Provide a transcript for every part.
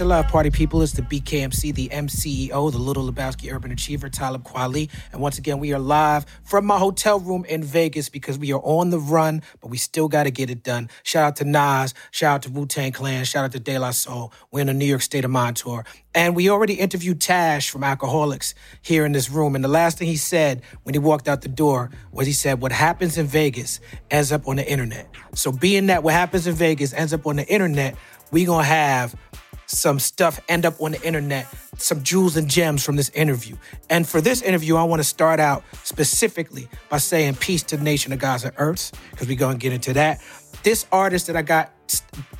Peace and love, party people. It's the BKMC, the MCEO, the Little Lebowski Urban Achiever, Talib Kweli. And once again, we are live from my hotel room in Vegas because we are on the run, but we still got to get it done. Shout out to Nas, shout out to Wu Tang Clan, shout out to De La Soul. We're in the New York State of Mind tour. And we already interviewed Tash from Alkaholiks here in this room. And the last thing he said when he walked out the door was he said, What happens in Vegas ends up on the internet. So, being that what happens in Vegas ends up on the internet, we gonna have some stuff end up on the internet, some jewels and gems from this interview. And for this interview, I want to start out specifically by saying peace to the nation of and Earths, because we're going to get into that. This artist that I got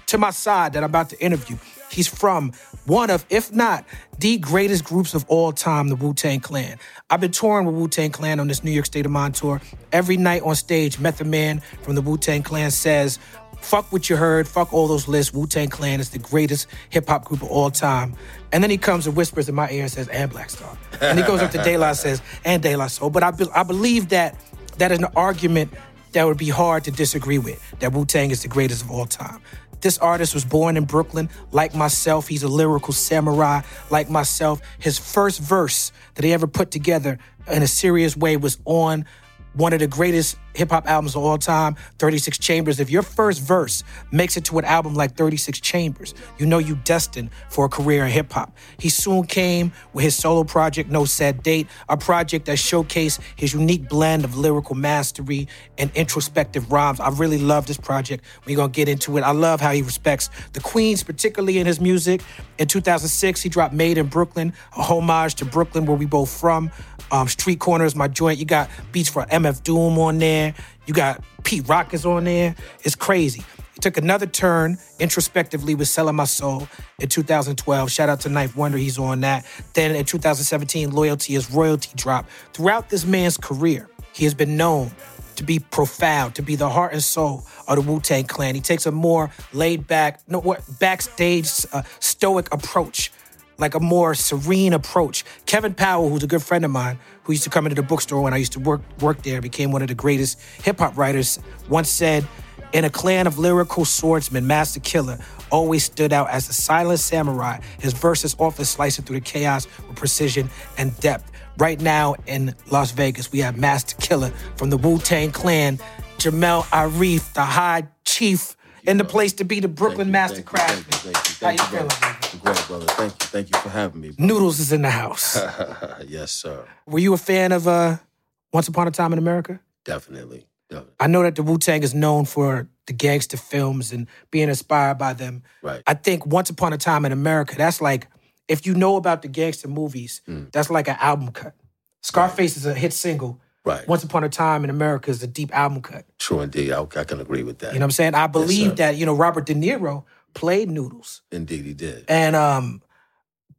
to my side that I'm about to interview, he's from one of, if not the greatest groups of all time, the Wu Tang Clan. I've been touring with Wu Tang Clan on this New York State of Mind tour. Every night on stage, Method Man from the Wu Tang Clan says, Fuck what you heard. Fuck all those lists. Wu Tang Clan is the greatest hip hop group of all time. And then he comes and whispers in my ear and says, and Black Star. And he goes up to De La and says, and De La Soul. But I, be- I believe that that is an argument that would be hard to disagree with, that Wu Tang is the greatest of all time. This artist was born in Brooklyn. Like myself, he's a lyrical samurai. Like myself, his first verse that he ever put together in a serious way was on one of the greatest hip hop albums of all time, 36 Chambers. If your first verse makes it to an album like 36 Chambers, you know you destined for a career in hip hop. He soon came with his solo project, No Said Date, a project that showcased his unique blend of lyrical mastery and introspective rhymes. I really love this project. We're gonna get into it. I love how he respects the Queens, particularly in his music. In 2006, he dropped Made in Brooklyn, a homage to Brooklyn, where we both from. Um, Street Corners, my joint. You got beats for MF Doom on there. You got Pete Rock is on there. It's crazy. He took another turn introspectively with Selling My Soul in 2012. Shout out to 9th Wonder, he's on that. Then in 2017, Loyalty is Royalty drop. Throughout this man's career, he has been known to be profound, to be the heart and soul of the Wu Tang Clan. He takes a more laid back, no, what backstage uh, stoic approach like a more serene approach. Kevin Powell, who's a good friend of mine, who used to come into the bookstore when I used to work work there, became one of the greatest hip hop writers, once said, in a clan of lyrical swordsmen, Masta Killa always stood out as a silent samurai. His verses often slicing through the chaos with precision and depth. Right now in Las Vegas, we have Masta Killa from the Wu Tang Clan, Jamel Irief, the High Chief in the place to be the Brooklyn you, Master thank you, Craftsman. Thank you, thank you, How you thank feeling, brother. Great, brother. Thank you. Thank you for having me. Noodles is in the house. yes, sir. Were you a fan of uh, Once Upon a Time in America? Definitely. Definitely. I know that the Wu Tang is known for the gangster films and being inspired by them. Right. I think Once Upon a Time in America, that's like, if you know about the gangster movies, Mm. that's like an album cut. Scarface is a hit single. Right. Once Upon a Time in America is a deep album cut. True indeed. I, I can agree with that. You know what I'm saying? I believe sir. that, you know, Robert De Niro played Noodles. Indeed, he did. And um,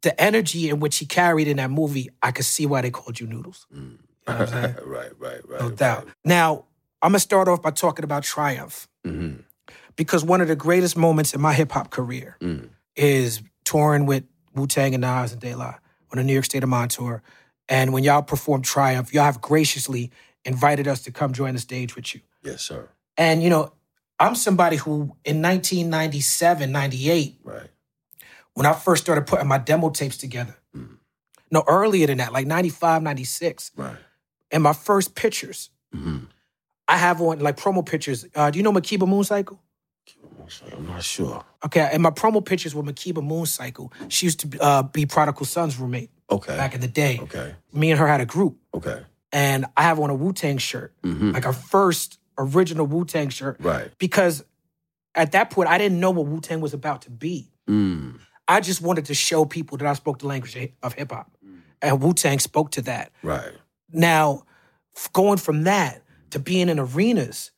the energy in which he carried in that movie, I could see why they called you Noodles. Mm. know what I'm saying? right, right, right. No doubt. Now, I'm gonna start off by talking about Triumph hmm because one of the greatest moments in my hip hop career Mm. is touring with Wu Tang and Nas and De La on the New York State of Mind tour. And when y'all performed Triumph, y'all have graciously invited us to come join the stage with you. Yes, sir. And you know, I'm somebody who in 1997, 98, Right. when I first started putting my demo tapes together, Mm. no earlier than that, like 95, 96, Right. and my first pictures, hmm I have on like promo pictures. Uh, do you know Makiba Mooncycle? I'm not sure. Okay, and my promo pictures with Makiba Mooncycle. She used to uh, be Prodigal Sunn's roommate Okay. back in the day. Okay. Me and her had a group, Okay. and I have on a Wu Tang shirt, hmm like our first original Wu Tang shirt, Right. because at that point I didn't know what Wu Tang was about to be. Mm. I just wanted to show people that I spoke the language of hip hop, and Wu Tang spoke to that. Right. Now, going from that to being in arenas,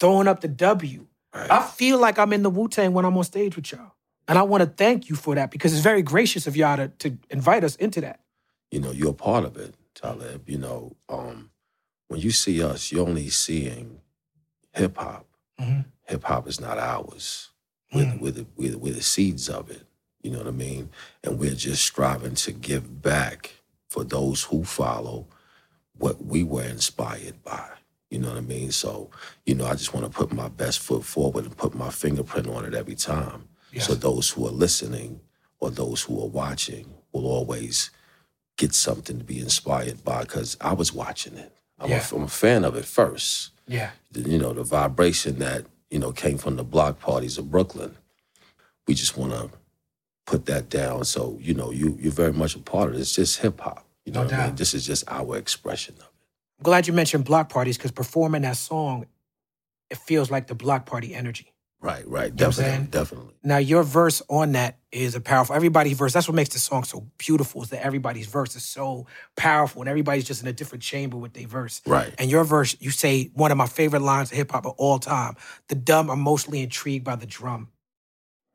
throwing up the W, Right. I feel like I'm in the Wu Tang when I'm on stage with y'all. And I want to thank you for that because it's very gracious of y'all to, to invite us into that. you know, you're a part of it, Talib. You know, um, when you see us, you're only seeing hip hop. Mhm. Hip hop is not ours. Mm. we're, the, we're, the, we're the seeds of it. You know what I mean? And we're just striving to give back for those who follow what we were inspired by. You know what I mean? So, you know, I just want to put my best foot forward and put my fingerprint on it every time. So those who are listening or those who are watching will always get something to be inspired by because I was watching it. I'm, Yeah. a, I'm a fan of it first. Yeah. You know, the vibration that, you know, came from the block parties of Brooklyn. We just want to put that down. So, you know, you, you're very much a part of it. It's just hip hop. You know No what I mean? This is just our expression of it. I'm glad you mentioned block parties because performing that song, it feels like the block party energy. Right, right. I'm saying? Definitely, definitely. Now, your verse on that is a powerful. Everybody's verse. That's what makes the song so beautiful. Is that everybody's verse is so powerful, and everybody's just in a different chamber with their verse. Right. And your verse, you say one of my favorite lines of hip hop of all time: "The dumb are mostly intrigued by the drum."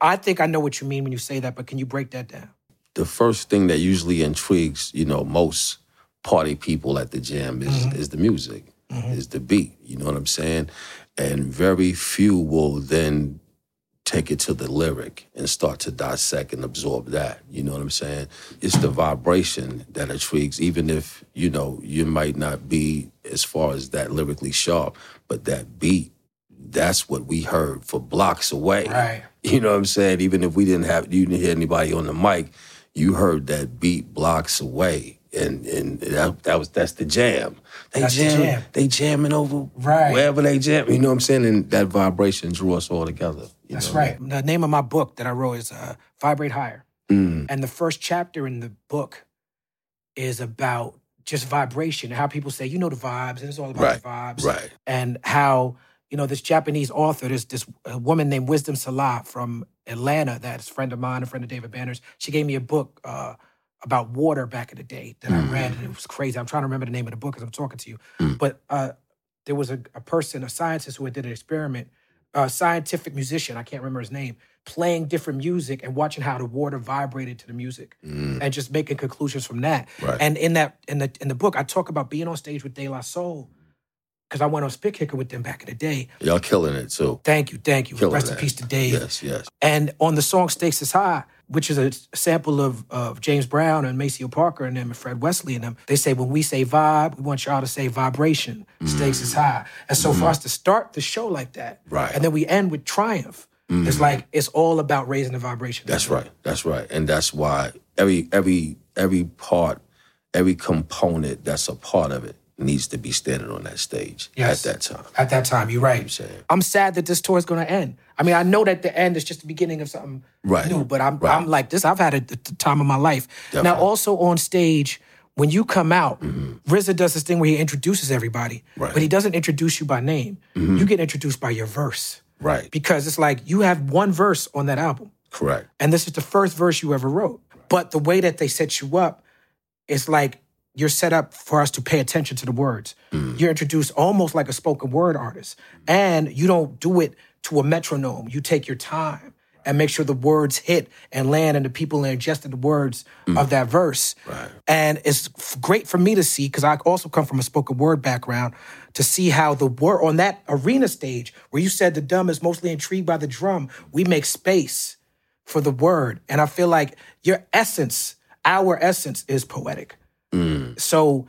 I think I know what you mean when you say that, but can you break that down? the first thing that usually intrigues, you know, most party people at the jam is Mm-hmm. is the music, is the beat. You know what I'm saying? And very few will then take it to the lyric and start to dissect and absorb that. You know what I'm saying? It's the vibration that intrigues, even if, you know, you might not be as far as that lyrically sharp, but that beat, that's what we heard for blocks away. Right. You know what I'm saying? Even if we didn't have you didn't hear anybody on the mic, you heard that beat blocks away. And and that, that was that's the jam. They That's the jam, jam. they jamming over Right. wherever they jam. You know what I'm saying? And that vibration drew us all together. That's know? right. The name of my book that I wrote is uh, "Vibrate Higher." Mm, And the first chapter in the book is about just vibration and how people say, you know, the vibes, and it's all about Right, the vibes. right. And how, you know, this Japanese author, this this a woman named Wisdom Salah from Atlanta, that's a friend of mine, a friend of David Banner's. She gave me a book uh, about water back in the day that I mm. read, and it was crazy. I'm trying to remember the name of the book as I'm talking to you. Mm. But uh, there was a, a person, a scientist who had did an experiment, a scientific musician, I can't remember his name, playing different music and watching how the water vibrated to the music mm. and just making conclusions from that. Right. And in that in the in the book, I talk about being on stage with De La Soul because I went on Spitkicker with them back in the day. Y'all killing it too. Thank you, thank you. Rest in peace to Dave. Yes, yes. And on the song Stakes is High, which is a sample of, of James Brown and Maceo Parker and them and Fred Wesley and them, they say when we say vibe, we want y'all to say vibration. Stakes is high. And so for us to start the show like that, Mm-hmm. Right. and then we end with triumph, it's like it's all about raising the vibration. That's right. That's right. And that's why every every every part, every component that's a part of it needs to be standing on that stage Yes. at that time. At that time, you're right. saying? I'm sad that this tour is going to end. I mean, I know that the end is just the beginning of something Right. new, but I'm Right. I'm like this. I've had a, the time of my life. Now, also on stage, when you come out, RZA does this thing where he introduces everybody, Mm-hmm. Right. Mm-hmm. but he doesn't introduce you by name. You get introduced by your verse Right. because it's like you have one verse on that album, Correct. and this is the first verse you ever wrote. But the way that they set you up, it's like you're set up for us to pay attention to the words. Mm. You're introduced almost like a spoken word artist, and you don't do it to a metronome. You take your time and make sure the words hit and land, and the people ingested the words mm. of that verse. Right. And it's great for me to see because I also come from a spoken word background to see how the word on that arena stage where you said the dumb is mostly intrigued by the drum, we make space for the word. And I feel like your essence, our essence, is poetic. So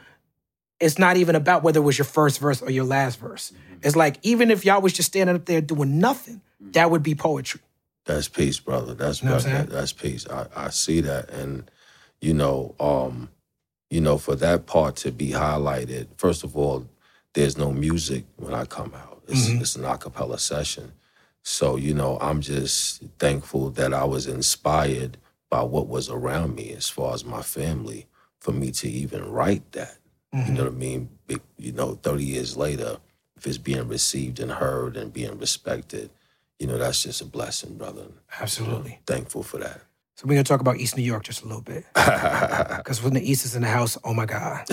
it's not even about whether it was your first verse or your last verse. It's like even if y'all was just standing up there doing nothing, that would be poetry. That's peace, brother. That's know that- saying? that's peace. I, I see that, and you know, um, you know, for that part to be highlighted, first of all, there's no music when I come out. It's, Mm-hmm. it's an a cappella session, so you know, I'm just thankful that I was inspired by what was around me, as far as my family, for me to even write that. Mm-hmm. You know what I mean? You know, 30 years later, if it's being received and heard and being respected, you know, that's just a blessing, brother. Absolutely. Thankful for that. So we're gonna talk about East New York just a little bit. Because when the East is in the house, oh my God.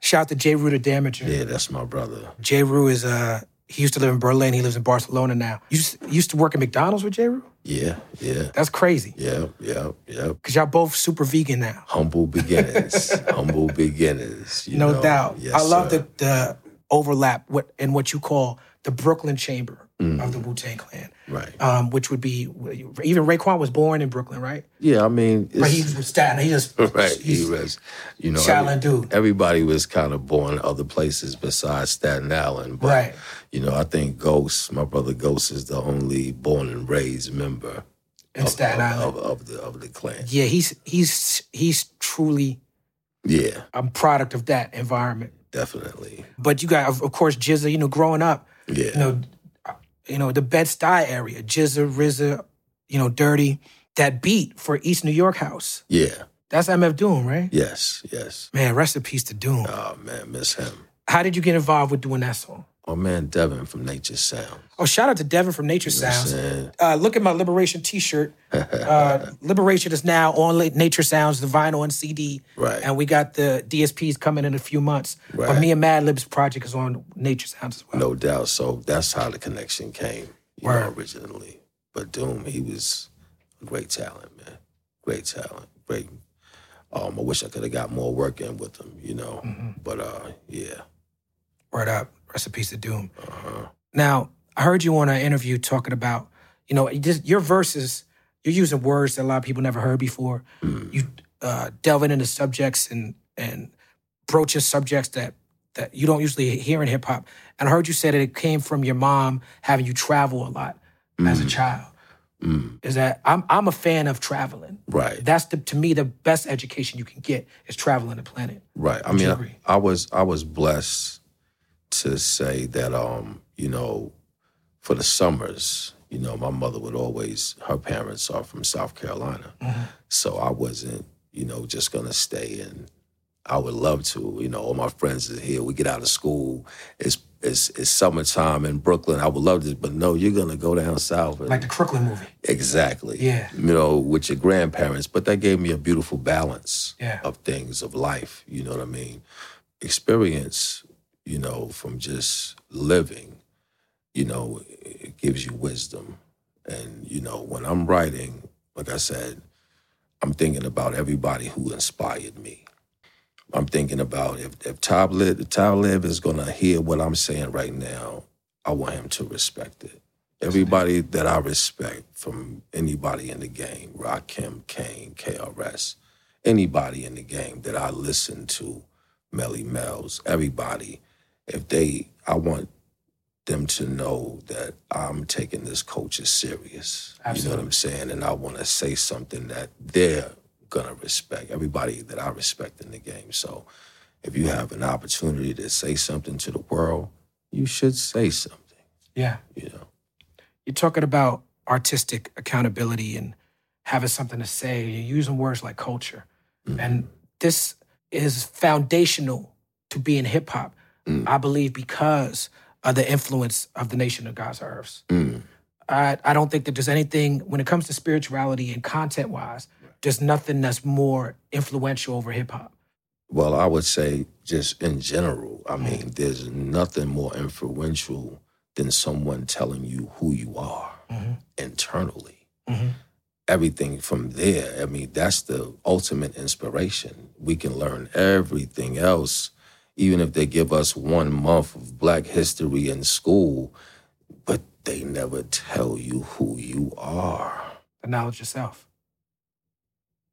Shout out to J. Rue the Damager. Yeah, that's my brother. J. Rue is uh he used to live in Berlin, he lives in Barcelona now. You used, used to work at McDonald's with J. Rue? Yeah, yeah, That's crazy. yeah, yeah, yeah. Cause y'all both super vegan now. Humble beginnings. Humble beginnings. You No know? doubt. Yes, I love sir. the, the overlap what in what you call the Brooklyn chamber of the Wu Tang Clan. Right. Um, which would be even Raekwon was born in Brooklyn, right? Yeah, I mean, But he was Staten. He just right. He was, you know, Shaolin dude. everybody was kind of born other places besides Staten Island. But, Right. You know, I think Ghost, my brother Ghost, is the only born and raised member in of, Staten of, Island. of, of the of the clan. yeah, he's he's he's truly Yeah, a product of that environment. definitely. But you got, of, course, GZA. You know, growing up, Yeah, you know, you know the Bed Stuy area, GZA, RZA, you know, Dirty. That beat for East New York House. yeah, That's MF Doom, right? yes, yes. Man, rest in peace to Doom. Oh man, miss him. How did you get involved with doing that song? My man Devin from Nature Sound. Oh, shout out to Devin from Nature You know Sounds. Uh, look at my Liberation T-shirt. Uh, Liberation is now on Nature Sounds, the vinyl and CD. Right. And we got the DSPs coming in a few months. Right. But me and Madlib's project is on Nature Sounds as well. No doubt. So that's how the connection came, you know, originally. But Doom, he was a great talent, man. Great talent. Great. Um, I wish I could have got more work in with him, you know. Mm-hmm. But uh, yeah. Right up. Peace to Doom. Uh-huh. Now, I heard you on an interview talking about, you know, just, your verses, you're using words that a lot of people never heard before. Mm. You uh, delving into subjects and and broaching subjects that that you don't usually hear in hip hop. And I heard you say that it came from your mom having you travel a lot as a child. Mm. Is that I'm I'm a fan of traveling. Right. That's the to me the best education you can get is traveling the planet. Right. I mean. I, I was I was blessed to say that um, you know, for the summers, you know, my mother would always her parents are from South Carolina. Mm-hmm. So I wasn't, you know, just gonna stay and I would love to, you know, all my friends are here. We get out of school. It's it's it's summertime in Brooklyn. I would love to, but no, you're gonna go down south. And, Like the Crooklyn movie. Exactly. Yeah. You know, with your grandparents, but that gave me a beautiful balance Yeah. of things of life. You know what I mean? Experience, you know, from just living, you know, it gives you wisdom. And, you know, when I'm writing, like I said, I'm thinking about everybody who inspired me. I'm thinking about if, if Talib, if Talib is going to hear what I'm saying right now, I want him to respect it. Everybody that I respect, from anybody in the game, Rakim, Kane, KRS, anybody in the game that I listen to, Melle Mel's, everybody, if they, I want them to know that I'm taking this culture serious. You know what I'm saying? And I want to say something that they're gonna respect. Everybody that I respect in the game. So if you have an opportunity to say something to the world, you should say something. Yeah. You know. You're talking about artistic accountability and having something to say. You're using words like culture. Mm. And this is foundational to being hip hop, I believe, because of the influence of the nation of God's earths. Mm. I, I don't think that there's anything, when it comes to spirituality and content wise, there's nothing that's more influential over hip hop. Well, I would say just in general, I mean, there's nothing more influential than someone telling you who you are internally. Everything from there, I mean, that's the ultimate inspiration. We can learn everything else, even if they give us one month of Black history in school, but they never tell you who you are. The knowledge yourself.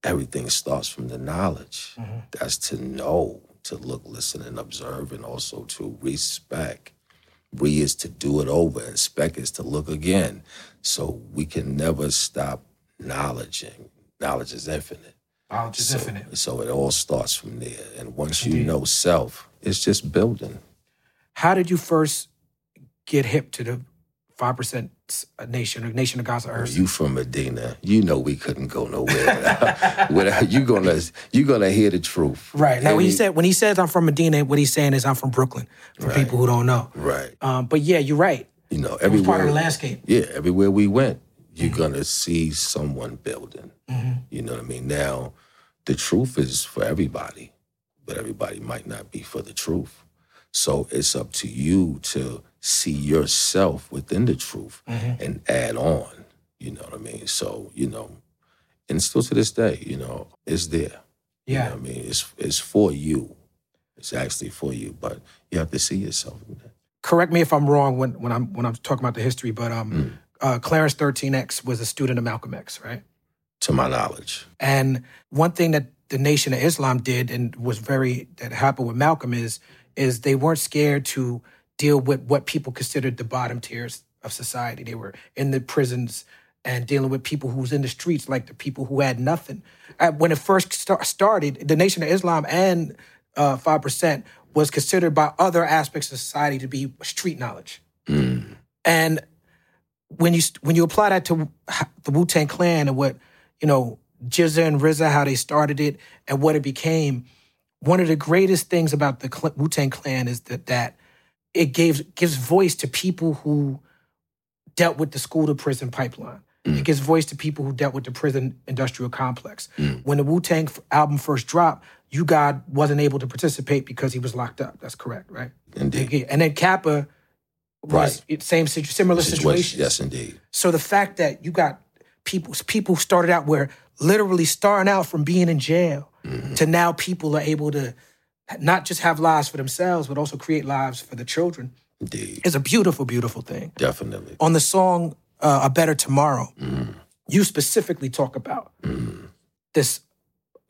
everything starts from the knowledge. Mm-hmm. That's to know, to look, listen, and observe, and also to respect. Re is to do it over, and spec is to look again. So we can never stop knowledging. Knowledge is infinite. Knowledge is so, infinite. So it all starts from there. And once you know self, it's just building. How did you first get hip to the 5% uh, nation or nation of God's earth? Oh, you from Medina, you know we couldn't go nowhere without, you gonna you gonna hear the truth. Right. Now, when he Any- said when he says I'm from Medina, what he's saying is I'm from Brooklyn. For people who don't know. right. Um, but yeah, you're right. You know, everywhere. part of the landscape. Yeah, everywhere we went, you're mm-hmm. gonna see someone building. Mm-hmm. You know what I mean? Now, the truth is for everybody, but everybody might not be for the truth. So it's up to you to see yourself within the truth and add on. You know what I mean? So, you know, and still to this day, you know, it's there. You Yeah. know what I mean? It's it's for you. It's actually for you, but you have to see yourself in that. Correct me if I'm wrong when, when I'm when I'm talking about the history, but um, Mm. uh, Clarence 13X was a student of Malcolm X, right? To my knowledge. And one thing that the Nation of Islam did and was very that happened with Malcolm is is they weren't scared to deal with what people considered the bottom tiers of society. They were in the prisons and dealing with people who was in the streets, like the people who had nothing. Uh, when it first start, started, the Nation of Islam and uh, Five Percent was considered by other aspects of society to be street knowledge. And when you when you apply that to the Wu Tang Clan and what you know GZA and RZA, how they started it and what it became, one of the greatest things about the Wu Tang Clan is that that it gave gives voice to people who dealt with the school to prison pipeline. It mm. gives voice to people who dealt with the prison industrial complex. Mm. When the Wu Tang album first dropped, U-God wasn't able to participate because he was locked up. That's correct, right? Indeed. And then Kappa was Right. same similar situation. Yes, indeed. So the fact that you got people people started out where literally starting out from being in jail mm-hmm. to now people are able to not just have lives for themselves but also create lives for the children Indeed. is a beautiful beautiful thing. Definitely. On the song uh, "A Better Tomorrow," mm-hmm. you specifically talk about mm-hmm. this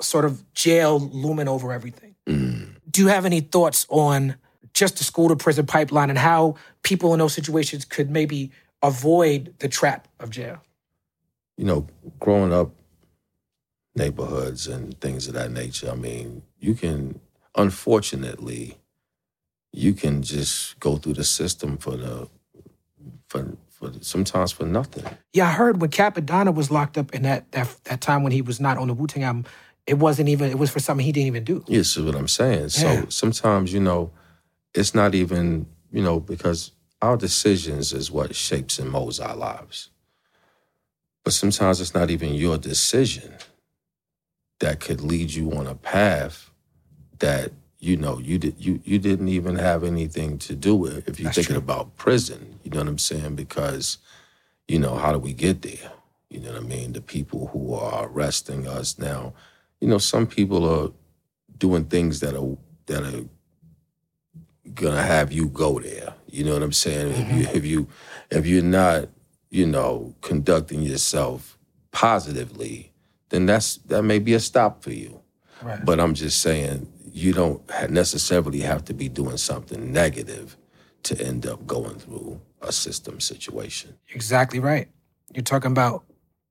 sort of jail looming over everything. Do you have any thoughts on just the school to prison pipeline and how people in those situations could maybe avoid the trap of jail? You know, growing up neighborhoods and things of that nature, I mean, you can unfortunately you can just go through the system for the for for sometimes for nothing. Yeah, I heard when Cappadonna was locked up in that that that time when he was not on the Wu Tang album, it wasn't even it was for something he didn't even do. Yes, is what I'm saying. So sometimes, you know, it's not even, you know, because our decisions is what shapes and molds our lives. But sometimes it's not even your decision that could lead you on a path that you know you did you you didn't even have anything to do with. If you're That's thinking true. about prison, you know what I'm saying? Because you know how do we get there? You know what I mean? The people who are arresting us now. You know, some people are doing things that are that are gonna have you go there. You know what I'm saying? If you mm-hmm. if you if you're not, you know, conducting yourself positively, then that's that may be a stop for you. Right. But I'm just saying you don't necessarily have to be doing something negative to end up going through a system situation. Exactly right. You're talking about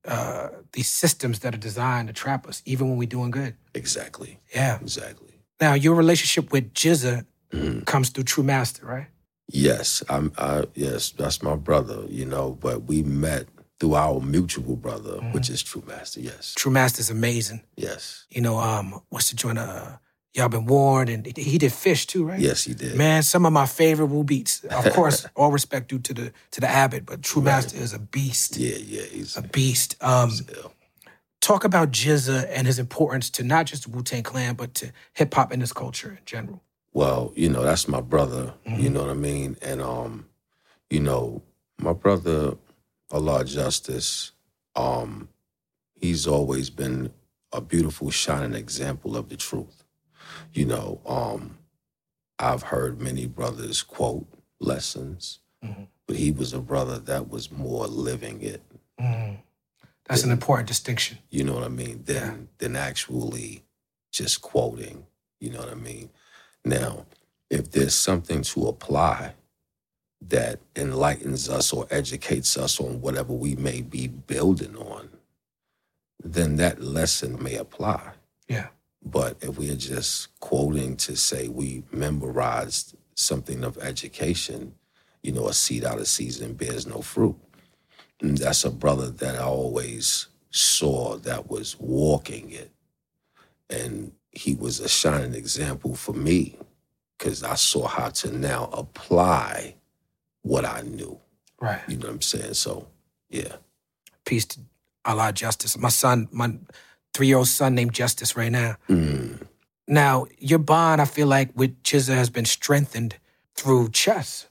uh, these systems that are designed to trap us, even when we're doing good. Exactly. Yeah. Exactly. Now, your relationship with GZA Mm-hmm. comes through True Master, right? Yes, I'm. I, yes, that's my brother. You know, but we met through our mutual brother, which is True Master. Yes, True Master's amazing. yes, You know, um, what's the joint? Uh, Y'all been warned, and he did Fish too, right? yes, he did. Man, some of my favorite Wu beats. Of course, all respect due to the to the Abbott, but True Master is a beast. Yeah, yeah, he's A beast. Um, talk about GZA and his importance to not just the Wu Tang Clan, but to hip hop and this culture in general. Well, you know, that's my brother. You know what I mean? And um, you know, my brother, Allah Justice, um, he's always been a beautiful, shining example of the truth. You know, um, I've heard many brothers quote lessons, Mhm. but he was a brother that was more living it. That's an important distinction. You know what I mean? Than than actually just quoting. You know what I mean? Now, if there's something to apply that enlightens us or educates us on whatever we may be building on, then that lesson may apply. Yeah. But if we are just quoting to say we memorized something of education, you know, a seed out of season bears no fruit. And that's a brother that I always saw that was walking it. And he was a shining example for me because I saw how to now apply what I knew. Right. You know what I'm saying? So, yeah. Peace to Allah Justice. My son, my three year old son named Justice right now. Mm, Now, your bond, I feel like, with GZA has been strengthened through chess.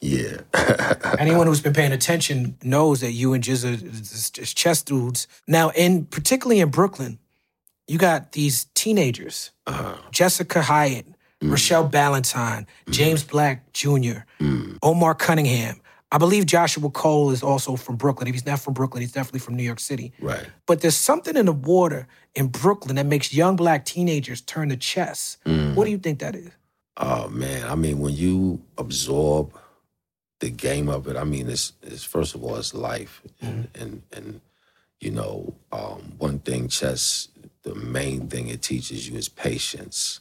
yeah. Anyone who's been paying attention knows that you and GZA is chess dudes. Now, in particularly in Brooklyn, you got these teenagers, Uh, Jessica Hyatt, mm. Rochelle Ballantyne, mm. James Black Jr., mm. Omar Cunningham. I believe Joshua Cole is also from Brooklyn. If he's not from Brooklyn, he's definitely from New York City. right. But there's something in the water in Brooklyn that makes young black teenagers turn to chess. What do you think that is? Oh man, I mean, when you absorb the game of it. I mean, it's, it's first of all, it's life, mm-hmm. and and and you know, um, one thing chess, the main thing it teaches you is patience.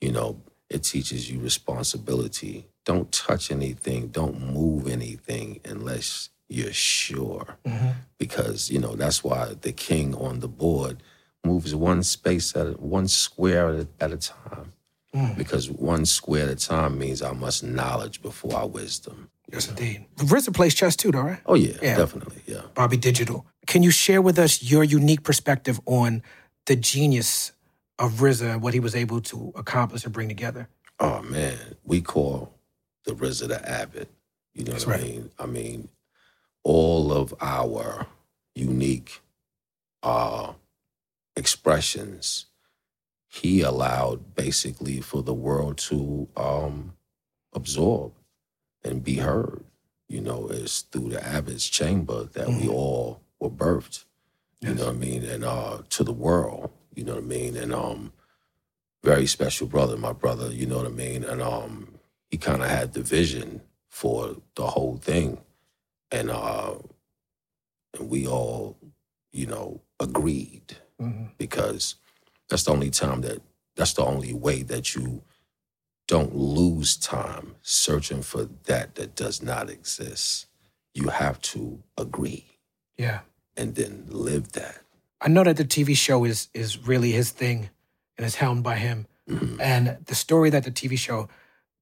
You know, it teaches you responsibility. Don't touch anything. Don't move anything unless you're sure, mm-hmm. because you know that's why the king on the board moves one space at a, one square at a, at a time. Mm. Because one square at a time means I must knowledge before I wisdom. Yes, indeed. RZA plays chess too, though, right? Oh yeah, Yeah. definitely, yeah. Bobby Digital. Can you share with us your unique perspective on the genius of RZA and what he was able to accomplish and bring together? Oh man, we call the RZA the Abbot. You know That's what right. I mean? I mean, all of our unique uh, expressions, he allowed basically for the world to um, absorb and be heard. You know, it's through the Abbott's chamber that we all were birthed. You know what I mean? And uh, to the world. You know what I mean? And um, very special brother, my brother, you know what I mean? And um he kind of had the vision for the whole thing. And uh and we all, you know, agreed because that's the only time that that's the only way that you don't lose time searching for that that does not exist. You have to agree Yeah. And then live that. I know that the TV show is is really his thing and is helmed by him. And the story that the TV show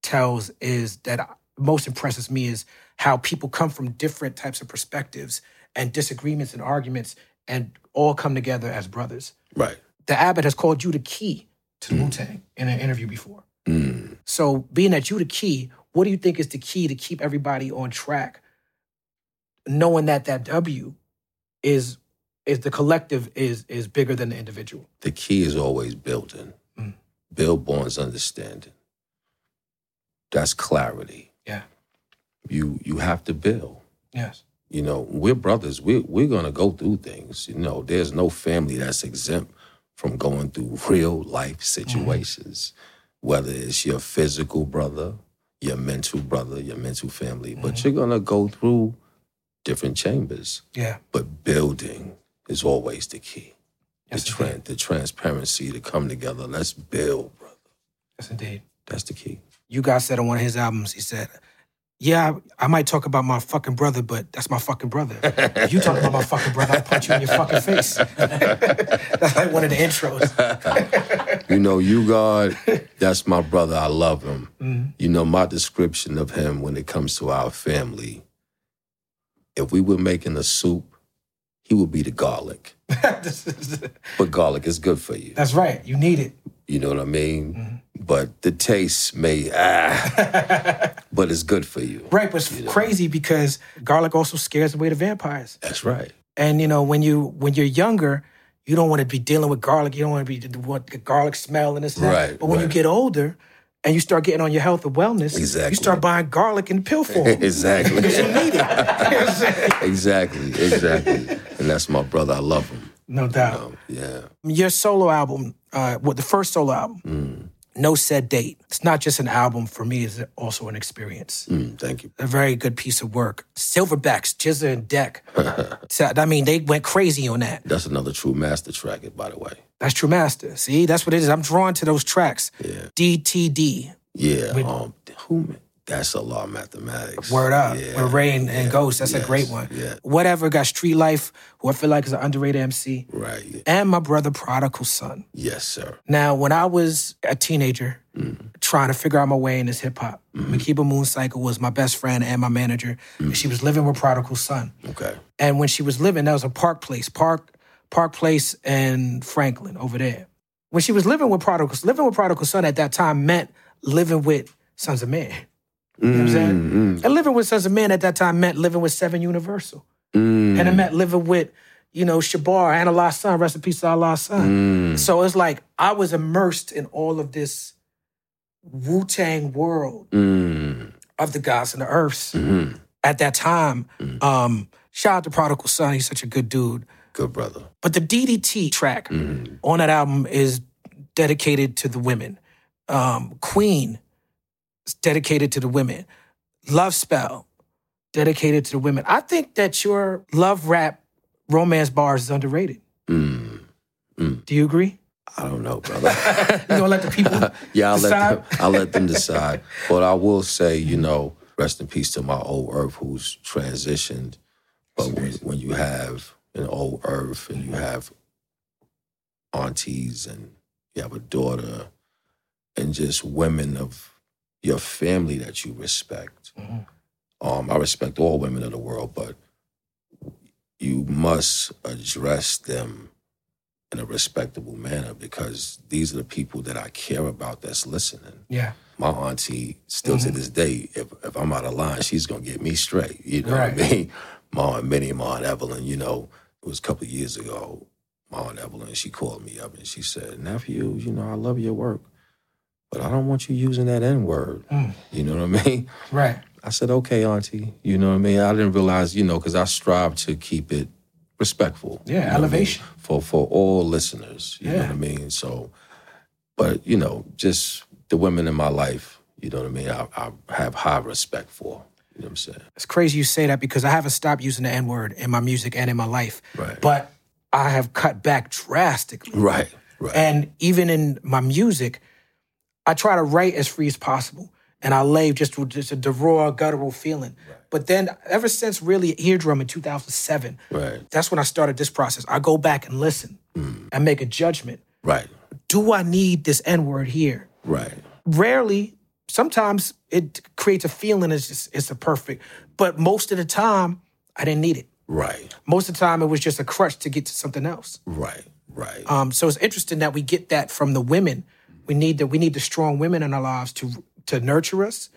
tells is that most impresses me is how people come from different types of perspectives and disagreements and arguments and all come together as brothers. Right. The Abbott has called you the key to the Wu Tang in an interview before. Mm. So, being that you the key, what do you think is the key to keep everybody on track, knowing that that W is is the collective is is bigger than the individual? the key is always building. Mm. Build Born's understanding. That's clarity. Yeah. You you have to build. Yes. You know, we're brothers. We we're gonna go through things. You know, there's no family that's exempt from going through real life situations. Whether it's your physical brother, your mental brother, your mental family, but you're gonna go through different chambers. Yeah. But building is always the key. Yes, the, tran- the transparency to come together. Let's build, brother. Yes, indeed. That's the key. You guys said on one of his albums, he said, "Yeah, I, I might talk about my fucking brother, but that's my fucking brother. If you talk about my fucking brother, I'll punch you in your fucking face." that's like one of the intros. You know, U-God, that's my brother. I love him. Mm-hmm. You know, my description of him when it comes to our family, if we were making a soup, he would be the garlic. But garlic is good for you. that's right. You need it. You know what I mean? Mm-hmm. But the taste may, ah, but it's good for you. Right, but it's crazy because garlic also scares away the vampires. That's right. And you know, when you when you're younger, you don't want to be dealing with garlic. You don't want to be the garlic smell and this and that. Right, But when you get older and you start getting on your health and wellness, Exactly. you start buying garlic in pill form. Exactly. because you need it. exactly. Exactly. And that's my brother. I love him. no doubt. Um, yeah. Your solo album, uh, what the first solo album, Mm. No Said Date. It's not just an album for me; it's also an experience. Mm, thank you. A very good piece of work. Silverbacks, GZA and Deck. So, I mean, they went crazy on that. That's another true master track, by the way. That's True Master. See, that's what it is. I'm drawn to those tracks. Yeah. DTD. Yeah. Um, who? That's a law of mathematics. Word up. Yeah. With Ray and, and Ghost. That's a great one. Yeah. Whatever got Street Life, who I feel like is an underrated MC. Right. yeah. And my brother Prodigal Sunn. Yes, sir. Now, when I was a teenager, Mm. trying to figure out my way in this hip hop, Mm-hmm. Makiba Mooncycle was my best friend and my manager. Mm. And she was living with Prodigal Sunn. Okay. And when she was living, that was a Park Place, Park Park Place and Franklin over there. When she was living with Prodigal, living with Prodigal Sunn at that time meant living with Sons of Men. You know what I'm saying? Mm, And living with Sunz of Man at that time meant living with Seven Universal. mm, And it meant living with, you know, Shabar, and Allah's son, rest in peace to Allah's son. mm, So it's like I was immersed in all of this Wu Tang world mm, of the gods and the earths mm. at that time. Um, shout out to Prodigal Sunn, he's such a good dude. Good brother. But the DDT track Mm. on that album is dedicated to the women. Um, Queen dedicated to the women. Love Spell, dedicated to the women. I think that your love rap romance bars is underrated. Mm. Do you agree? I don't know, brother. You gonna let the people yeah, I'll let decide? them. I'll let them decide. But I will say, you know, rest in peace to my old Earth who's transitioned. But when, when you have an old Earth and you have aunties and you have a daughter and just women of your family that you respect. Mhm. Um, I respect all women of the world, but you must address them in a respectable manner because these are the people that I care about that's listening. Yeah. My auntie, still to this day, if, if I'm out of line, she's gonna get me straight. You know Right. what I mean? My aunt Minnie, my aunt Evelyn, you know, it was a couple of years ago. My aunt Evelyn, she called me up and she said, Nephew, you know, I love your work, but I don't want you using that N word. Mm. You know what I mean? Right. I said, okay, auntie. You know what I mean? I didn't realize, you know, because I strive to keep it respectful. Yeah, know what I mean? elevation. For for all listeners. You know Yeah. what I mean? So, but, you know, just the women in my life, you know what I mean? I, I have high respect for. You know what I'm saying? It's crazy you say that because I haven't stopped using the N word in my music and in my life. Right. But I have cut back drastically. Right, right. And even in my music, I try to write as free as possible. And I lay just with just a raw, guttural feeling. But then ever since really Eardrum in 2007, right, that's when I started this process. I go back and listen and make a judgment. right, Do I need this N word here? right, Rarely, sometimes it creates a feeling it's just it's a perfect. But most of the time, I didn't need it. right, Most of the time, it was just a crutch to get to something else. right, right. Um, so it's interesting that we get that from the women. We need the we need the strong women in our lives to to nurture us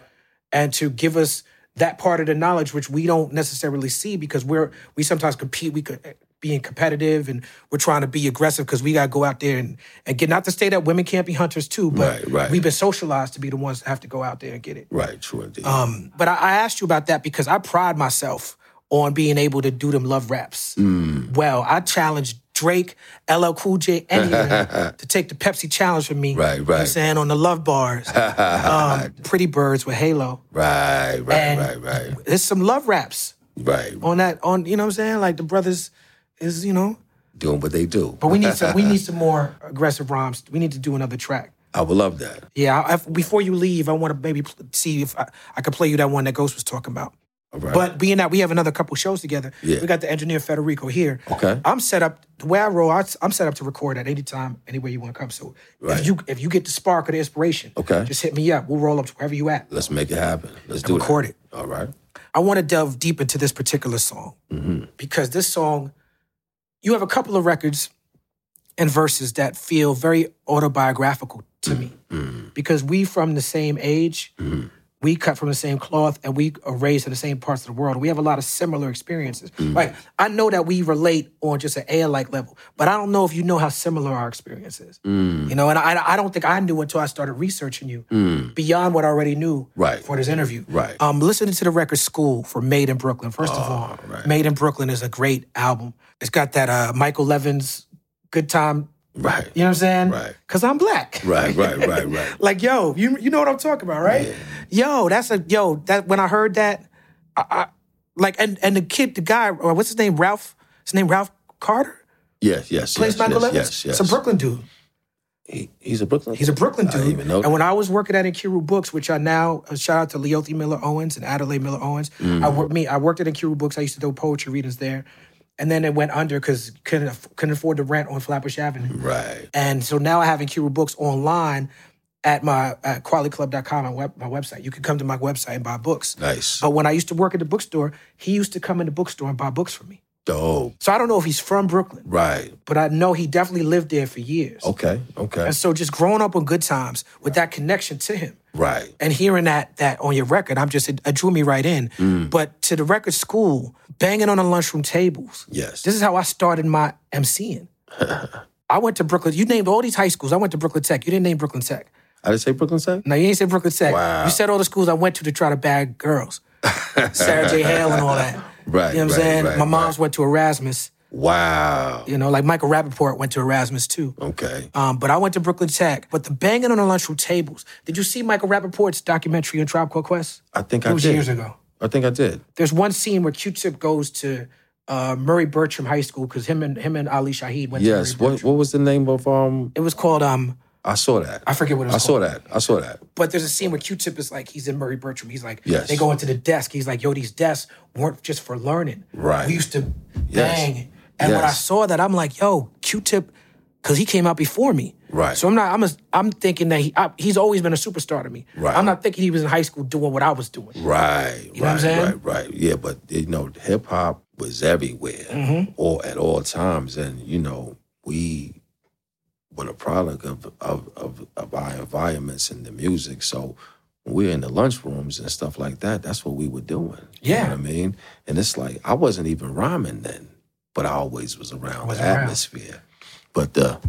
and to give us that part of the knowledge which we don't necessarily see because we're we sometimes compete. We could being competitive and we're trying to be aggressive because we got to go out there and, and get not to say that women can't be hunters too, but Right, right. we've been socialized to be the ones that have to go out there and get it. right, true indeed. Um, but I, I asked you about that because I pride myself on being able to do them love raps. Mm. Well, I challenged Drake, LL Cool J, any of them to take the Pepsi challenge from me. Right, You know what I'm right. saying on the love bars, um, Pretty Birds with Halo. right, right, and- right, right, There's some love raps right. on that. On you know what I'm saying? Like the brothers is you know. Doing what they do. But we need some. we need some more aggressive rhymes. We need to do another track. I would love that. Yeah. I, I- before you leave, I want to maybe see if I, I could play you that one that Ghost was talking about. Right. But being that we have another couple shows together, Yeah. we got the engineer Federico here. Okay. I'm set up the way I roll. I, am set up to record at any time, anywhere you want to come. So Right. if you if you get the spark or the inspiration, Okay. just hit me up. We'll roll up to wherever you at. Let's make it happen. Let's do it. record it. All right. I want to delve deep into this particular song Mm-hmm. because this song, you have a couple of records and verses that feel very autobiographical to me Mm-hmm. because we from the same age, we cut from the same cloth, and we are raised in the same parts of the world. We have a lot of similar experiences. Mm-hmm. Like I know that we relate on just an air-like level, but I don't know if you know how similar our experience is. Mm. You know, and I, I don't think I knew until I started researching you beyond what I already knew Right. for this interview. Right. Um, listening to the record "School" for Made in Brooklyn. First of all, right. Made in Brooklyn is a great album. It's got that uh, Michael Evans' "Good Time." Right. You know what I'm saying? Right. Cause I'm black. Right, right, right, right. Like yo, you you know what I'm talking about, right? Yo, that's a yo. That when I heard that, I, I like and and the kid, the guy, or what's his name, Ralph. His name Ralph Carter. Yes, yes, Plays yes, Michael yes, Levins. yes, yes. It's a Brooklyn dude. He, he's a Brooklyn. He's a Brooklyn I dude. didn't even know. And when I was working at Nkiru Books, which I now uh, shout out to Leothi Miller Owens and Adelaide Miller Owens. Mm. I worked me. I worked at Nkiru Books. I used to do poetry readings there, and then it went under because couldn't aff- couldn't afford the rent on Flatbush Avenue. right. And so now I have Nkiru Books online at my at qualityclub.com, my, web, my website. You can come to my website and buy books. Nice. But when I used to work at the bookstore, he used to come in the bookstore and buy books for me. Dope. So I don't know if he's from Brooklyn, Right. but I know he definitely lived there for years. Okay. Okay. And so just growing up on good times with that connection to him Right. and hearing that that on your record, I'm just it, it drew me right in. Mm. But to the record school, banging on the lunchroom tables. Yes. This is how I started my MCing. I went to Brooklyn. You named all these high schools. I went to Brooklyn Tech. You didn't name Brooklyn Tech. I didn't say Brooklyn Tech. No, you ain't say Brooklyn Tech. Wow. You said all the schools I went to to try to bag girls. Sarah J. Hale and all that. Right. You know what I'm right, saying? Right, My mom's right. went to Erasmus. Wow. You know, like Michael Rapaport went to Erasmus too. Okay. Um, but I went to Brooklyn Tech. But the banging on the lunchroom tables. Did you see Michael Rapaport's documentary on Tribe Called Quest? I think It I was did. years ago. I think I did. There's one scene where Q-Tip goes to uh, Murray Bergtraum High School because him and him and Ali Shaheed went Yes. What what was the name of um? It was called um I saw that. I forget what it was. I saw called. that. I saw that. But there's a scene where Q-Tip is like he's in Murray Bergtraum. He's like Yes. they go into the desk. He's like, yo, these desks weren't just for learning. Right. We used to Yes. bang. And when I Yes. saw that, I'm like, yo, Q-Tip, because he came out before me. Right. So I'm not. I'm. A, I'm thinking that he. I, he's always been a superstar to me. Right. I'm not thinking he was in high school doing what I was doing. Right, know what I'm right, saying? right, right. Yeah, but you know, hip hop was everywhere, Mm-hmm. or at all times, and you know, we were a product of of of, of our environments and the music. So when we're in the lunchrooms and stuff like that, that's what we were doing. You Yeah. know what I mean? And it's like I wasn't even rhyming then, but I always was around Was the around. atmosphere. But the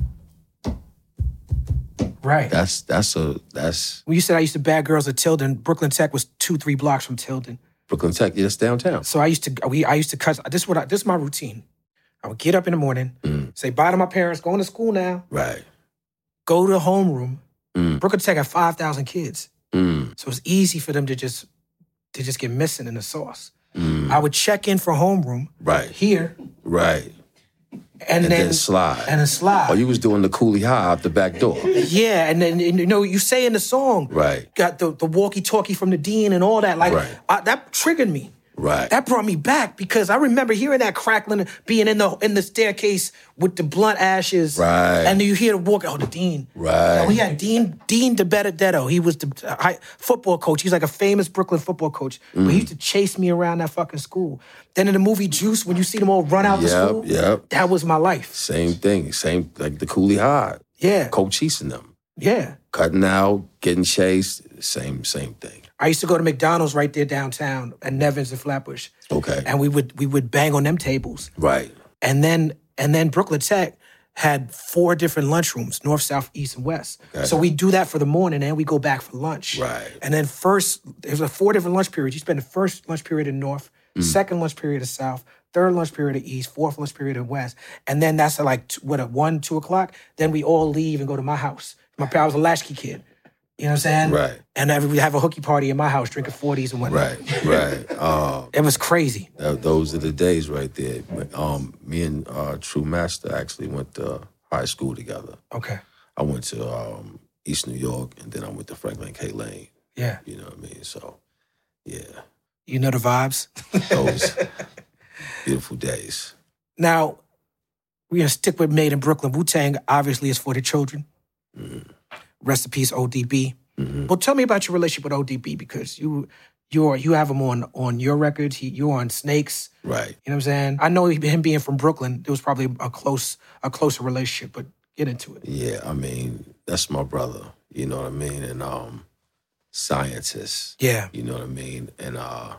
Right. that's that's a that's when you said I used to bag girls at Tilden, Brooklyn Tech was two, three blocks from Tilden. Brooklyn Tech. yes, downtown. So I used to we I used to cut. This is what I, this is my routine. I would get up in the morning, Mm. say bye to my parents, going to school now, Right. go to the homeroom. Mm. Brooklyn Tech had five thousand kids, Mm. so it's easy for them to just to just get missing in the sauce. Mm. I would check in for homeroom Right. here, Right. and, and then, then slide. and then slide. Oh, you was doing the Cooley High out the back door. yeah, and then and, you know you say in the song, Right, got the the walkie talkie from the dean and all that. Like Right. I, that triggered me. Right. That brought me back because I remember hearing that crackling, being in the in the staircase with the blunt ashes, Right. And then you hear the walk. Oh, the dean, Right. Oh, he had Dean Dean DeBenedetto. He was the uh, high, football coach. He's like a famous Brooklyn football coach. But Mm. he used to chase me around that fucking school. Then in the movie Juice, when you see them all run out the Yep, school, yep. that was my life. Same thing. Same like the Cooley High. Yeah, Coach chasing them. yeah. Cutting out, getting chased. Same, same thing. I used to go to McDonald's right there downtown at Nevins and Flatbush, Okay. and we would we would bang on them tables. right. and then and then Brooklyn Tech had four different lunchrooms, north, south, east, and west. So we do that for the morning, and we go back for lunch. Right. And then first, there's a four different lunch periods. You spend the first lunch period in north, Mm. second lunch period in south, third lunch period in east, fourth lunch period in west, and then that's at like what at one, two o'clock. Then we all leave and go to my house. My I was a latchkey kid. You know what I'm saying? Right. And every, we have a hooky party in my house, drinking 40s and whatnot. Right. Right. Uh, It was crazy. that- those are the days right there. Um, me and uh, True Master actually went to high school together. Okay. I went to um, East New York, and then I went to Franklin K. Lane. Yeah. You know what I mean? So, yeah, You know the vibes. those beautiful days. Now, we're gonna stick with Made in Brooklyn. Wu Tang obviously is for the children. Rest in peace, ODB. Well, tell me about your relationship with ODB because you you're you have him on on your records. He, you're on Snakes. Right. You know what I'm saying? I know him being from Brooklyn, there was probably a close a closer relationship, but get into it. Yeah, I mean, that's my brother. You know what I mean? And um scientist. Yeah, You know what I mean? And uh,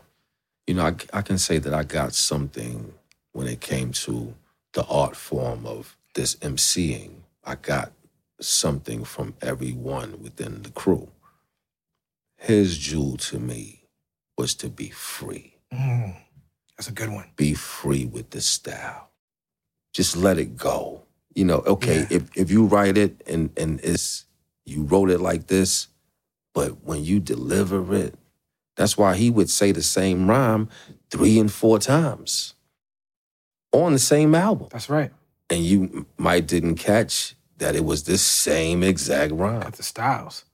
you know, I, I can say that I got something when it came to the art form of this MCing. I got something from everyone within the crew. His jewel to me was to be free. Mm, that's a good one. Be free with the style. Just let it go. You know, okay, Yeah. if if you write it and and it's you wrote it like this, but when you deliver it, that's why he would say the same rhyme three and four times on the same album. That's right. And you might didn't catch that it was the same exact rhyme Got the styles.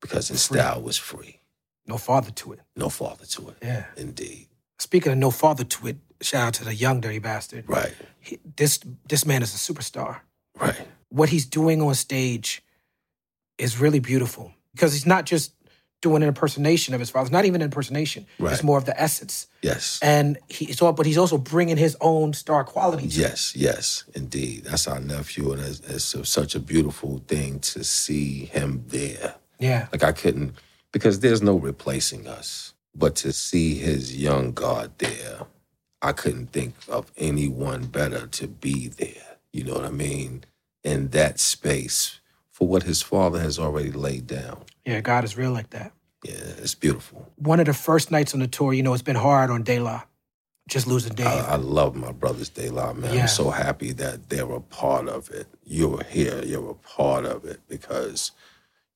because his Free. style was free. No father to it. No father to it. Yeah. Indeed. Speaking of no father to it, shout out to the young dirty bastard. Right. He- this this man is a superstar. Right. what he's doing on stage is really beautiful because he's not just doing an impersonation of his father. It's not even an impersonation. It's more of the essence. Yes. And he's all, but he's also bringing his own star quality. It. Yes, yes, indeed. That's our nephew, and it's, it's a- such a beautiful thing to see him there. Yeah. Like I couldn't, because there's no replacing us. But to see his young God there, I couldn't think of anyone better to be there. You know what I mean? In that space for what his father has already laid down. Yeah. God is real like that. Yeah, it's beautiful. One of the first nights on the tour, you know, it's been hard on De La. Just losing Dave. I, I love my brothers De La, man. Yeah. I'm so happy that they're a part of it. You're here, you're a part of it because,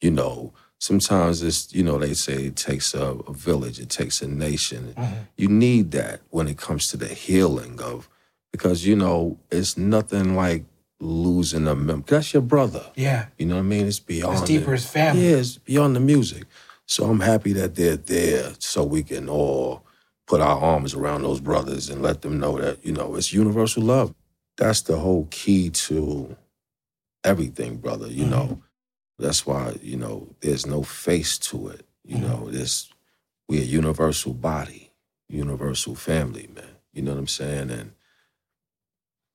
you know, sometimes it's you know they say it takes a, a village, it takes a nation. Mm-hmm. You need that when it comes to the healing of because you know it's nothing like losing a member. That's your brother. Yeah. You know what I mean? It's beyond. It's deeper it. as family. Yeah, it's beyond the music. So I'm happy that they're there, so we can all put our arms around those brothers and let them know that you know it's universal love. That's the whole key to everything, brother. You mm-hmm. know, that's why you know there's no face to it. You mm-hmm. know, there's we're a universal body, universal family, man. You know what I'm saying? And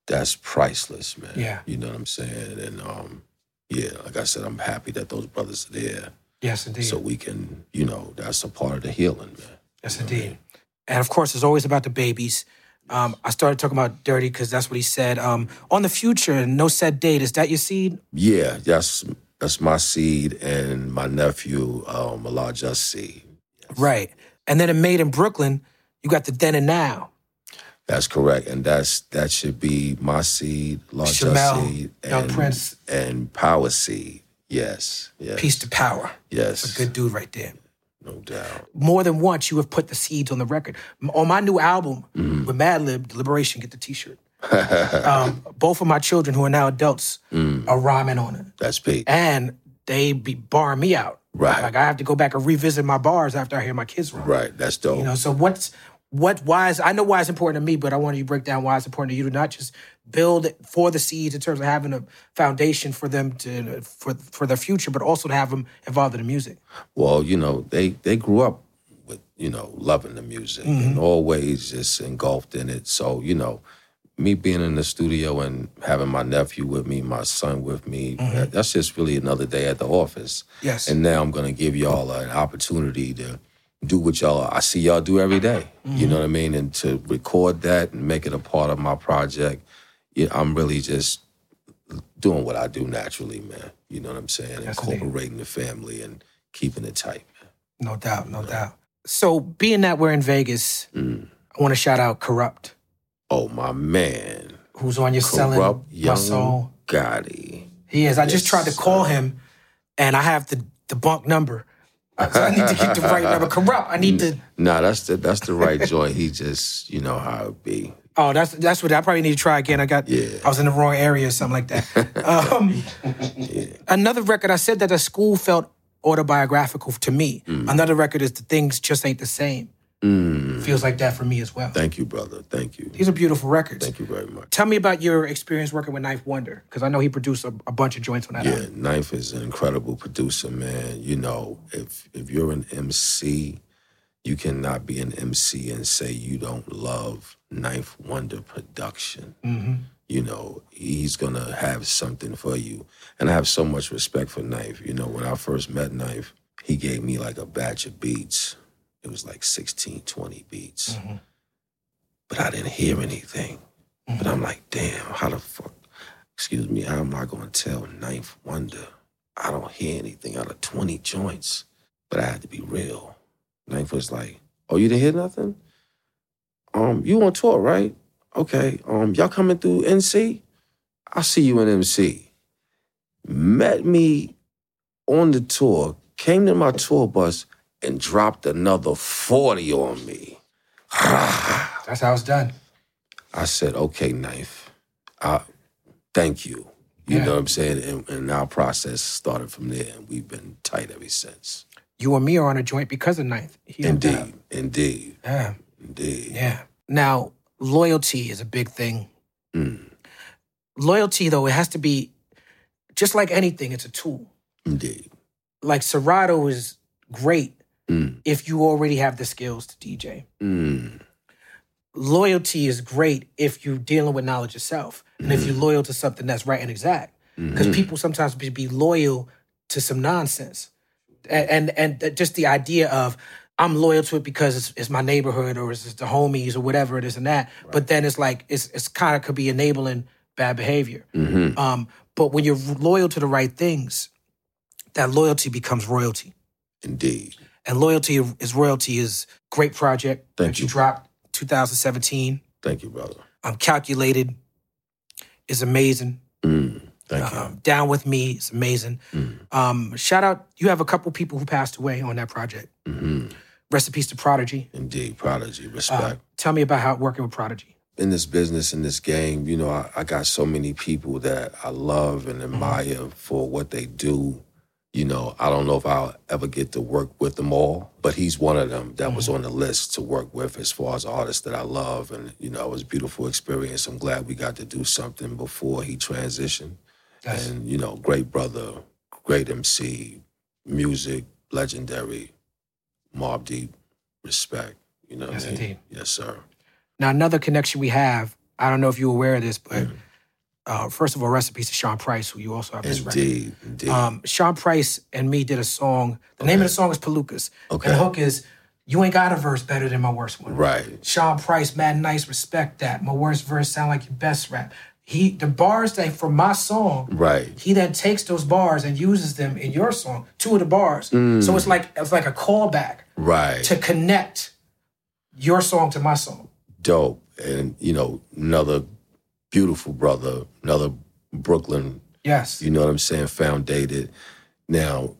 that's priceless, man. Yeah. You know what I'm saying? And um, yeah, like I said, I'm happy that those brothers are there. Yes, indeed. So we can, you know, that's a part of the healing, man. Yes, indeed. And of course, it's always about the babies. Um, I started talking about Dirty because that's what he said. Um, on the future, and No Said Date. Is that your seed? Yeah, that's that's my seed and my nephew, um, Elijah's seed. Right. And then in Made in Brooklyn, you got the then and now. That's correct, and that's that should be my seed, Elijah's Shamel, seed, Young and Prince. and Power seed. Yes, yes, Peace to power. yes, a Good dude right there. no doubt. More than once, you have put the seeds on the record. On my new album Mm-hmm. with Madlib, Liberation, get the T-shirt. um, both of my children, who are now adults, Mm. are rhyming on it, That's Pete. and they be barring me out. Right. Like I have to go back and revisit my bars after I hear my kids rhyme. Right, that's dope. You know, so what's what why is I know why it's important to me, but I want you to break down why it's important to you to not just build for the seeds in terms of having a foundation for them to for for their future, but also to have them involved in the music. Well, you know, they they grew up with you know loving the music and mm-hmm. always just engulfed in it. So you know, me being in the studio and having my nephew with me, my son with me, that- mm-hmm. that's just really another day at the office. Yes. And now I'm gonna give y'all an opportunity to do what y'all I see y'all do every day. You know what I mean? And to record that and make it a part of my project, yeah, I'm really just doing what I do naturally, man. You know what I'm saying? Yes, indeed. Incorporating the family and keeping it tight, man. No doubt, no doubt. So being that we're in Vegas, Mm. I want to shout out Corrupt, Oh my man, who's on your selling my young soul. Gotti. He is. I just tried to call him, and I have the the bunk number. So I need to get the right number. Corrupt. I need to. Nah, that's the that's the right joint. He just, you know how it be. Oh, that's that's what I probably need to try again. I got. Yeah. I was in the wrong area or something like that. Um, Another record. I said that the school felt autobiographical to me. Mm. Another record is the things just ain't the same. Mm. Feels like that for me as well. Thank you, brother. Thank you. These are beautiful records. Thank you very much. Tell me about your experience working with 9th Wonder, because I know he produced a, a bunch of joints on that Yeah, album. 9th is an incredible producer, man. You know, if if you're an MC, you cannot be an MC and say you don't love 9th Wonder production. Mm-hmm. You know, he's gonna have something for you. And I have so much respect for 9th. You know, when I first met 9th, he gave me like a batch of beats. It was like 16, 20 beats. But I didn't hear anything. But I'm like, damn, how the fuck? Excuse me, how am I gonna tell Ninth Wonder? I don't hear anything out of 20 joints. But I had to be real. Ninth was like, Oh, you didn't hear nothing? Um, you on tour, right? Okay. Um, y'all coming through NC? I'll see you in NC. Met me on the tour, came to my tour bus, and dropped another 40 on me. That's how it's done. I said, okay, 9th. I, thank you. You Yeah. know what I'm saying? And, and our process started from there, and we've been tight ever since. You and me are on a joint because of Ninth. He. Indeed, indeed, Yeah. indeed. Yeah. Now, loyalty is a big thing. Mm, Loyalty, though, it has to be just like anything, it's a tool. indeed. Like Serato is great Mm, if you already have the skills to DJ. mm, Loyalty is great if you're dealing with knowledge yourself and if you're loyal to something that's right and exact. Because people sometimes be, be loyal to some nonsense. And, and and just the idea of I'm loyal to it because it's, it's my neighborhood or it's, the homies or whatever it is and that. But then it's like it's it's kind of could be enabling bad behavior. mhm. Um, but when you're loyal to the right things, that loyalty becomes royalty. Indeed. And loyalty is royalty is great project Thank that you you. dropped 2017. Thank you, brother. Um, calculated is amazing. Mm, Thank you. Um, Down with me, it's amazing. Um, shout out, you have a couple people who passed away on that project. hmm Rest in peace to Prodigy. Indeed, prodigy, respect. Uh, tell me about how working with Prodigy. in this business, in this game, you know, I, I got so many people that I love and Mm-hmm. admire for what they do. You know, I don't know if I'll ever get to work with them all, but he's one of them that Mm-hmm. was on the list to work with as far as artists that I love. And, you know, it was a beautiful experience. I'm glad we got to do something before he transitioned. Yes. And, you know, great brother, great MC, music, legendary, Mobb Deep, respect. You know what Yes, I mean? indeed. Yes, sir. Now, another connection we have, I don't know if you're aware of this, but Mm. Uh, first of all, recipes to Sean Price, who you also have this record. Indeed, indeed. Um, Sean Price and me did a song. The name of the song is Palookas. Okay. And the hook is, You ain't got a verse better than my worst one. right. Sean Price, mad nice, respect that. My worst verse sound like your best rap. He the bars that from my song, Right. he then takes those bars and uses them in your song, two of the bars. Mm. So it's like it's like a callback Right. to connect your song to my song. Dope. And, you know, another beautiful brother, another Brooklyn, Yes. you know what I'm saying, Founded. Now,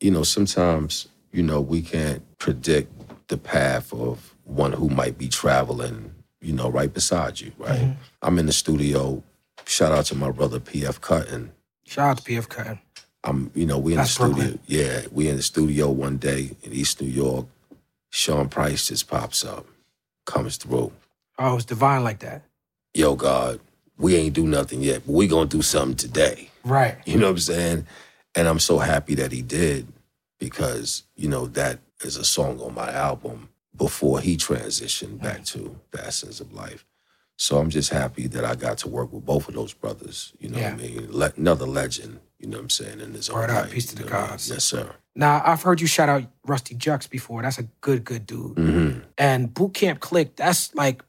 you know, sometimes, you know, we can't predict the path of one who might be traveling, you know, right beside you, right? Mm-hmm. I'm in the studio. Shout out to my brother PF Cuttin. Shout out to PF Cuttin. I'm, you know, we in That's the studio. Brooklyn. Yeah, we in the studio one day in East New York. Sean Price just pops up, comes through. Oh, it's divine like that. Yo, God, we ain't do nothing yet, but we gonna do something today. Right. You know what I'm saying? And I'm so happy that he did because, you know, that is a song on my album before he transitioned back to the essence of life. So I'm just happy that I got to work with both of those brothers. You know what I mean? Le- another legend, you know what I'm saying, in his own Word up. right. Peace to the know what I mean? gods. Yes, sir. Now I've heard you shout out Rustee Juxx before. That's a good, good dude. hmm And Boot Camp Clik, that's like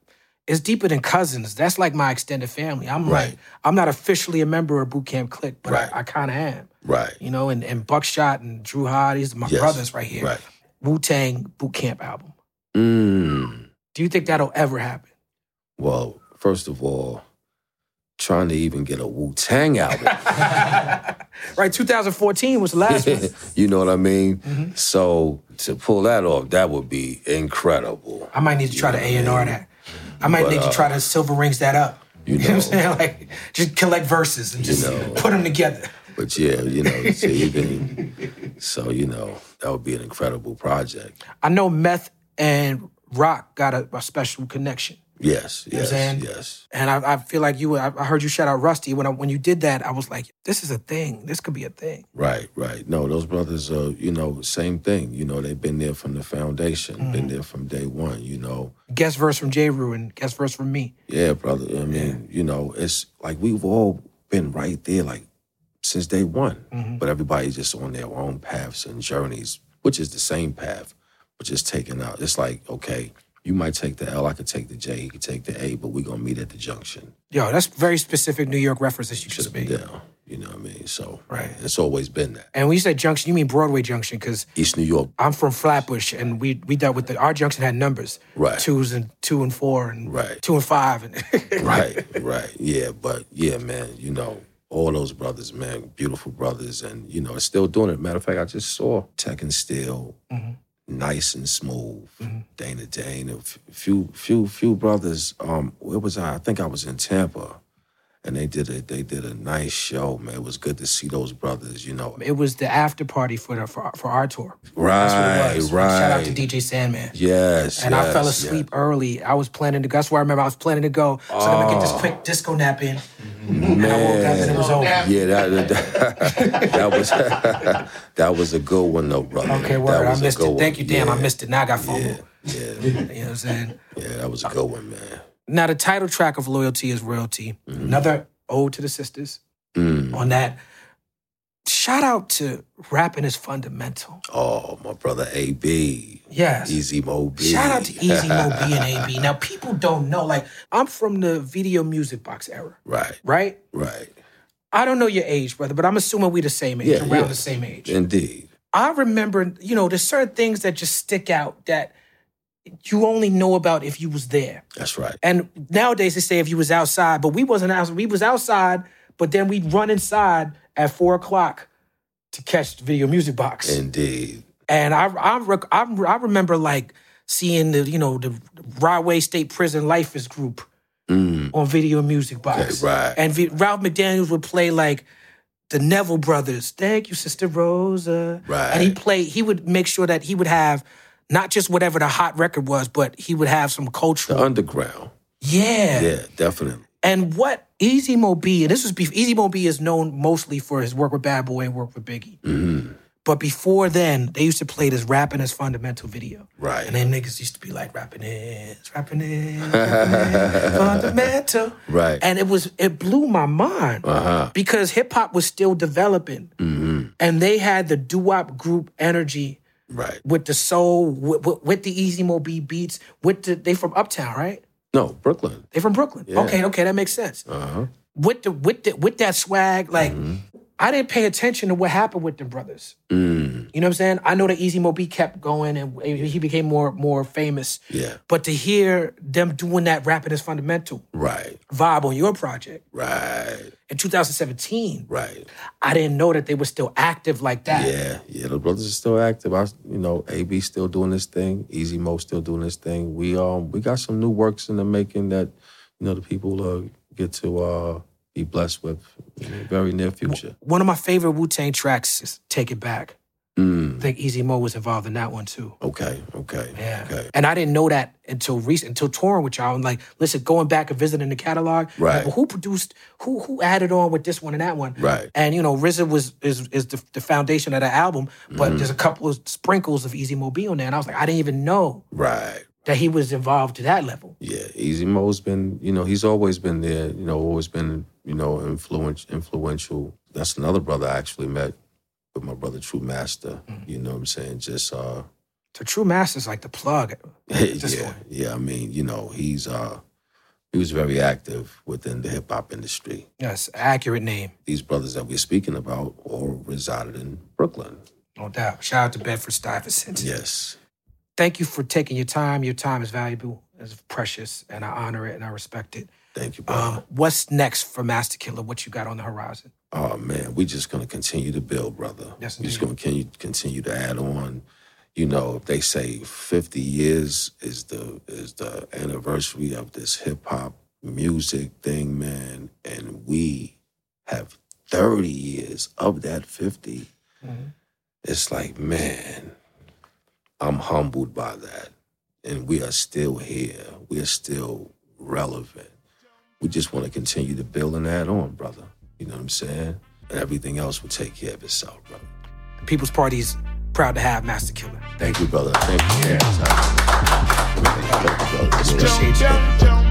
it's deeper than cousins. That's like my extended family. I'm Right. like, I'm not officially a member of Boot Camp Clik, but Right. I, I kind of am. Right. You know, and, and Buckshot and Dru Ha, these are my Yes. brothers right here. Right. Wu Tang Boot Camp album. Mm. Do you think that'll ever happen? Well, first of all, trying to even get a Wu Tang album. right, 2014 was the last one. you know what I mean? Mm-hmm. So to pull that off, that would be incredible. I might need to try to A and R that. I might But, need to uh, try to silver rings that up. you You know, what I'm saying? Like, just collect verses and just know. put them together. But yeah, you know, even so, you know, that would be an incredible project. I know Meth and Rock got a, a special connection. Yes, know yes, yes. And I, I feel like you, I I heard you shout out Rusty. When I, when you did that, I was like, this is a thing. This could be a thing. Right, right. No, those brothers are, you know, same thing. You know, they've been there from the foundation, Mm-hmm. been there from day one, you know. Guest verse from J. Rue and guest verse from me. Yeah, brother. I mean, you know, it's like we've all been right there, like since day one. Mm-hmm. But everybody's just on their own paths and journeys, which is the same path, but just taking out. It's like, okay, you might take the L, I could take the J, he could take the A, but we're gonna meet at the junction. Yo, that's very specific New York references you Should have been down. You know what I mean? So Right. it's always been that. And when you say junction, you mean Broadway Junction because East New York, I'm from Flatbush and we we dealt with the our junction had numbers. Right. Twos and two and four and Right. two and five and right, right. Yeah, but yeah, man, you know, all those brothers, man, beautiful brothers, and you know, still doing it. Matter of fact, I just saw Tek and Steele, mm-hmm. Nice and smooth. Dana Dane, a few, few, few brothers. Um, where was I? I think I was in Tampa, and they did a they did a nice show, man. It was good to see those brothers. You know, it was the after party for the for, for our tour. right, That's what it was. right. Shout out to DJ Sandman. Yes, And I fell yeah. asleep early. I was planning to go. That's where I remember I was planning to go. So I'm gonna get this oh. quick disco nap in. And I woke up and it was over. Yeah, that that, that was that was a good one though, brother. Okay, word. I missed it. Thank you, damn. I missed it. Now I got FOMO. Yeah, yeah, You know what I'm saying? yeah. That was a good one, man. Now the title track of Loyalty is Royalty. Another ode to the sisters Mm. on that. Shout out to rapping is fundamental. Oh, my brother AB, Yes. Easy Mo Bee. Shout out to Easy Mo Bee and AB. Now people don't know. Like I'm from the video music box era, Right, right? right. I don't know your age, brother, but I'm assuming we the same age, Yeah, around yeah. the same age. Indeed. I remember, you know, there's certain things that just stick out that you only know about if you was there. That's right. And nowadays they say if you was outside, but we wasn't outside. We was outside, but then we'd run inside at four o'clock to catch the video music box. Indeed. And I, I, rec- I, I remember like seeing the, you know, the Rahway State Prison Lifers group mm. on video music box. Okay, right. And v- Ralph McDaniels would play like the Neville Brothers. Thank you, Sister Rosa. Right. And he play. He would make sure that he would have not just whatever the hot record was, but he would have some cultural. The underground. yeah. Yeah, definitely. And what Easy Mo Bee, and this was before Easy Mo Bee is known mostly for his work with Bad Boy and work with Biggie. Mm-hmm. But before then, they used to play this rapping is fundamental video. Right. And then niggas used to be like rapping is, rapping is fundamental. Right. And it was it blew my mind Uh-huh. because hip hop was still developing, Mm-hmm. and they had the doo wop group energy Right. with the soul, with, with, with the Easy Mo beats. With the they from Uptown, right? No, Brooklyn. They from Brooklyn. Yeah. Okay, okay, that makes sense. Uh-huh. With the with the with that swag, like Mm-hmm. I didn't pay attention to what happened with them brothers. Mm. You know what I'm saying? I know that Easy Mo Bee kept going and he became more more famous. Yeah. But to hear them doing that rapping is fundamental Right. vibe on your project Right. in 2017, Right. I didn't know that they were still active like that. Yeah, yeah, the brothers are still active. I, you know, AB still doing this thing. Easy Mo still doing this thing. We um we got some new works in the making that you know the people uh, get to uh be blessed with very near future. One of my favorite Wu Tang tracks is "Take It Back." Mm, I think Easy Mo was involved in that one too. okay, okay, Yeah. okay. And I didn't know that until recent, until touring with y'all. And like, listen, going back and visiting the catalog, like, Right. well, who produced, who who added on with this one and that one, Right. And you know, RZA was is is the, the foundation of the album, but Mm-hmm. there's a couple of sprinkles of Easy Mo Bee on there, and I was like, I didn't even know Right. That he was involved to that level. Yeah, Easy Mo's been, you know, he's always been there, you know, always been, you know, influence, influential. That's another brother I actually met with my brother True Master. You know what I'm saying? Just uh So True Master's like the plug. Yeah, for- yeah. I mean, you know, he's uh he was very active within the hip hop industry. Yes, accurate name, These brothers that we're speaking about all resided in Brooklyn. no doubt. Shout out to Bedford Stuyvesant. Yes. Thank you for taking your time. Your time is valuable, it's precious, and I honor it and I respect it. Thank you, brother. Um, what's next for Masta Killa? What you got on the horizon? Oh man, we just gonna continue to build, brother. Yes, we just gonna continue continue to add on. You know, if they say fifty years is the is the anniversary of this hip hop music thing, man, and we have thirty years of that 50 It's like, man, I'm humbled by that. And we are still here. We are still relevant. We just want to continue to build and add on, brother. You know what I'm saying? And everything else will take care of itself, brother. The People's Party is proud to have Masta Killa. Thank you, brother. Thank you. Yeah. Thank you, brother. Appreciate you.